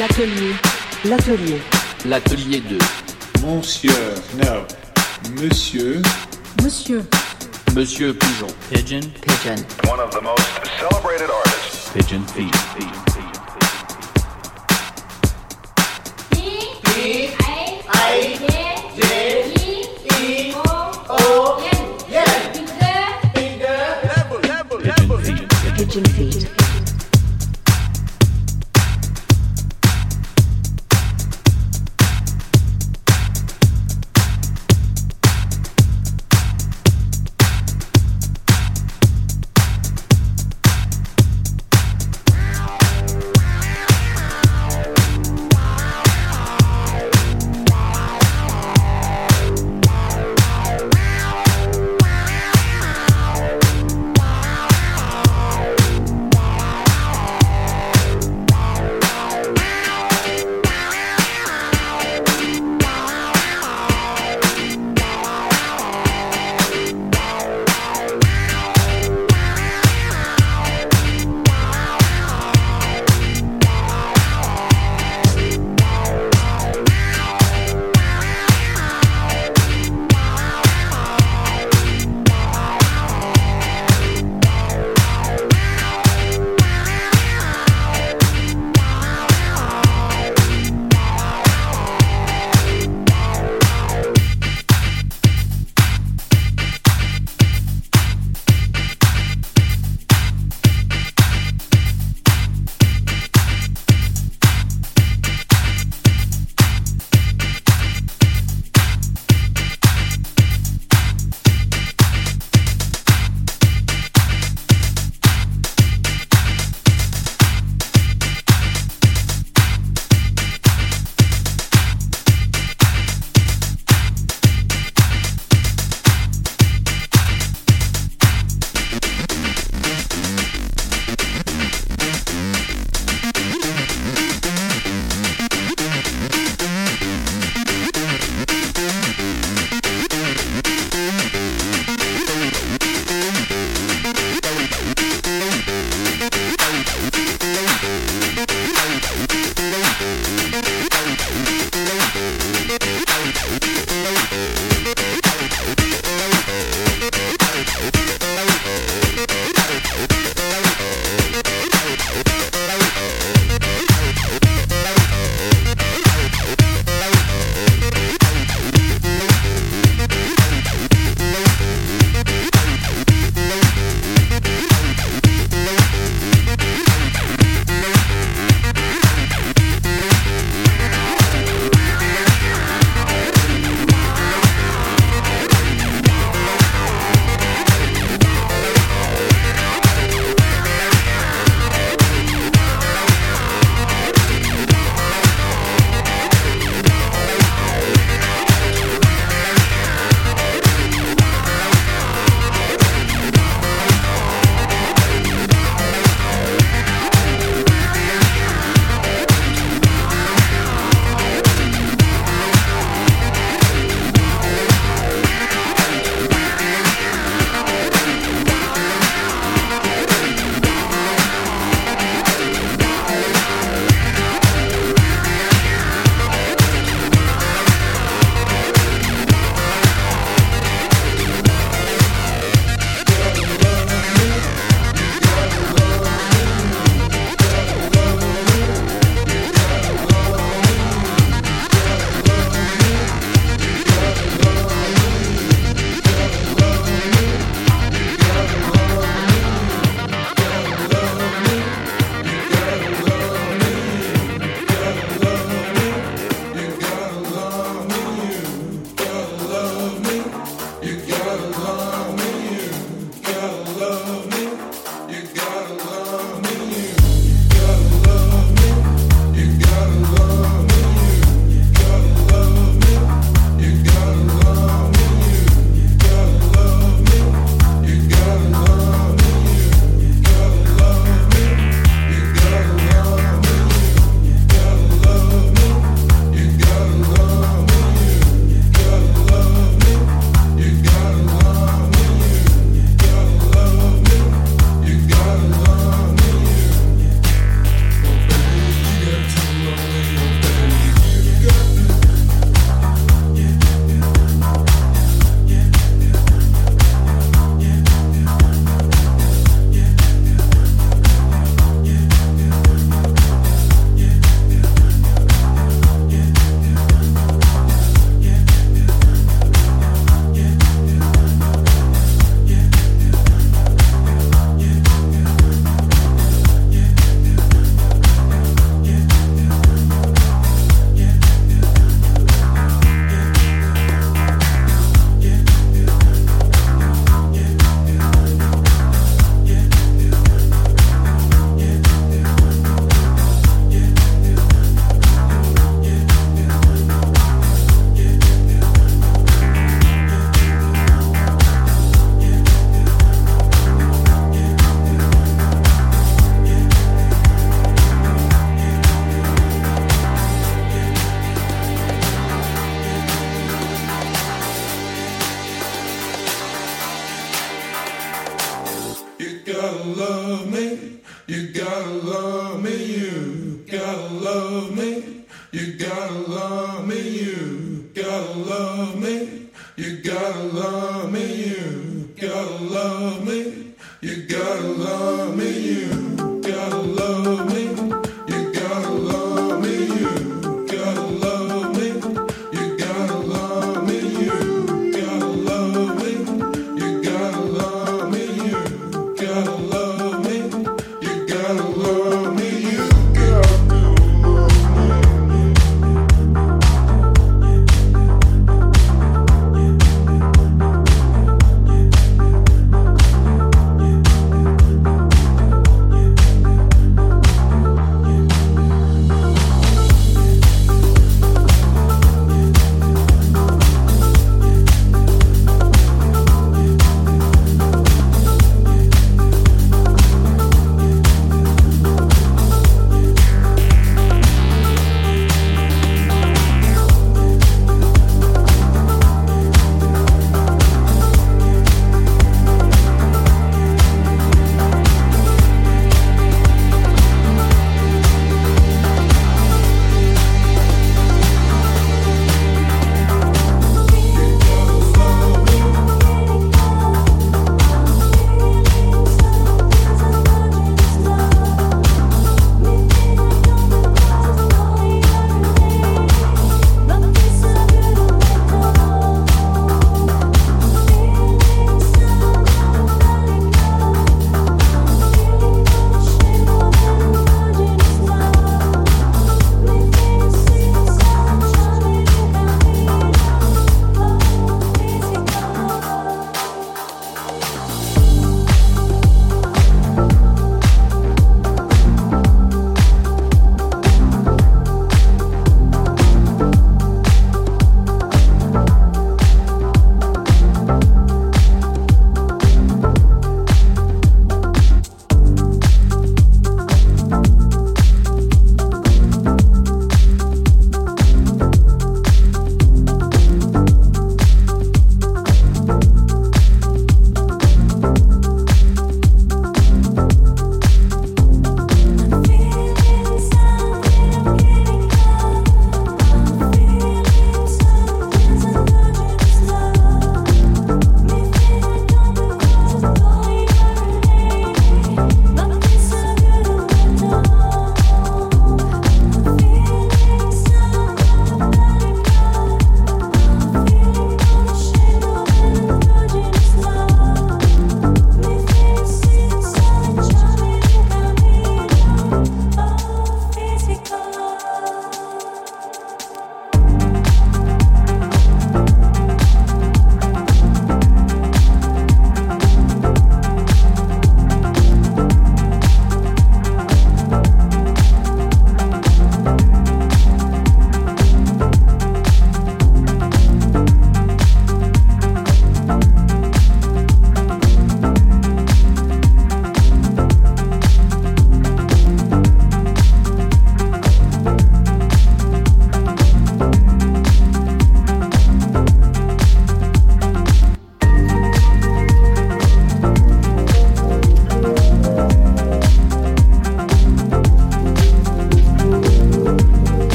L'atelier. L'atelier. L'atelier. 2. Monsieur. No. Monsieur. Monsieur. Monsieur Pigeon. Pigeon. Pigeon. One of the most celebrated artists. Pigeon feet. Pigeon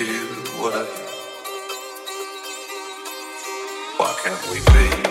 two way. Why can't we be?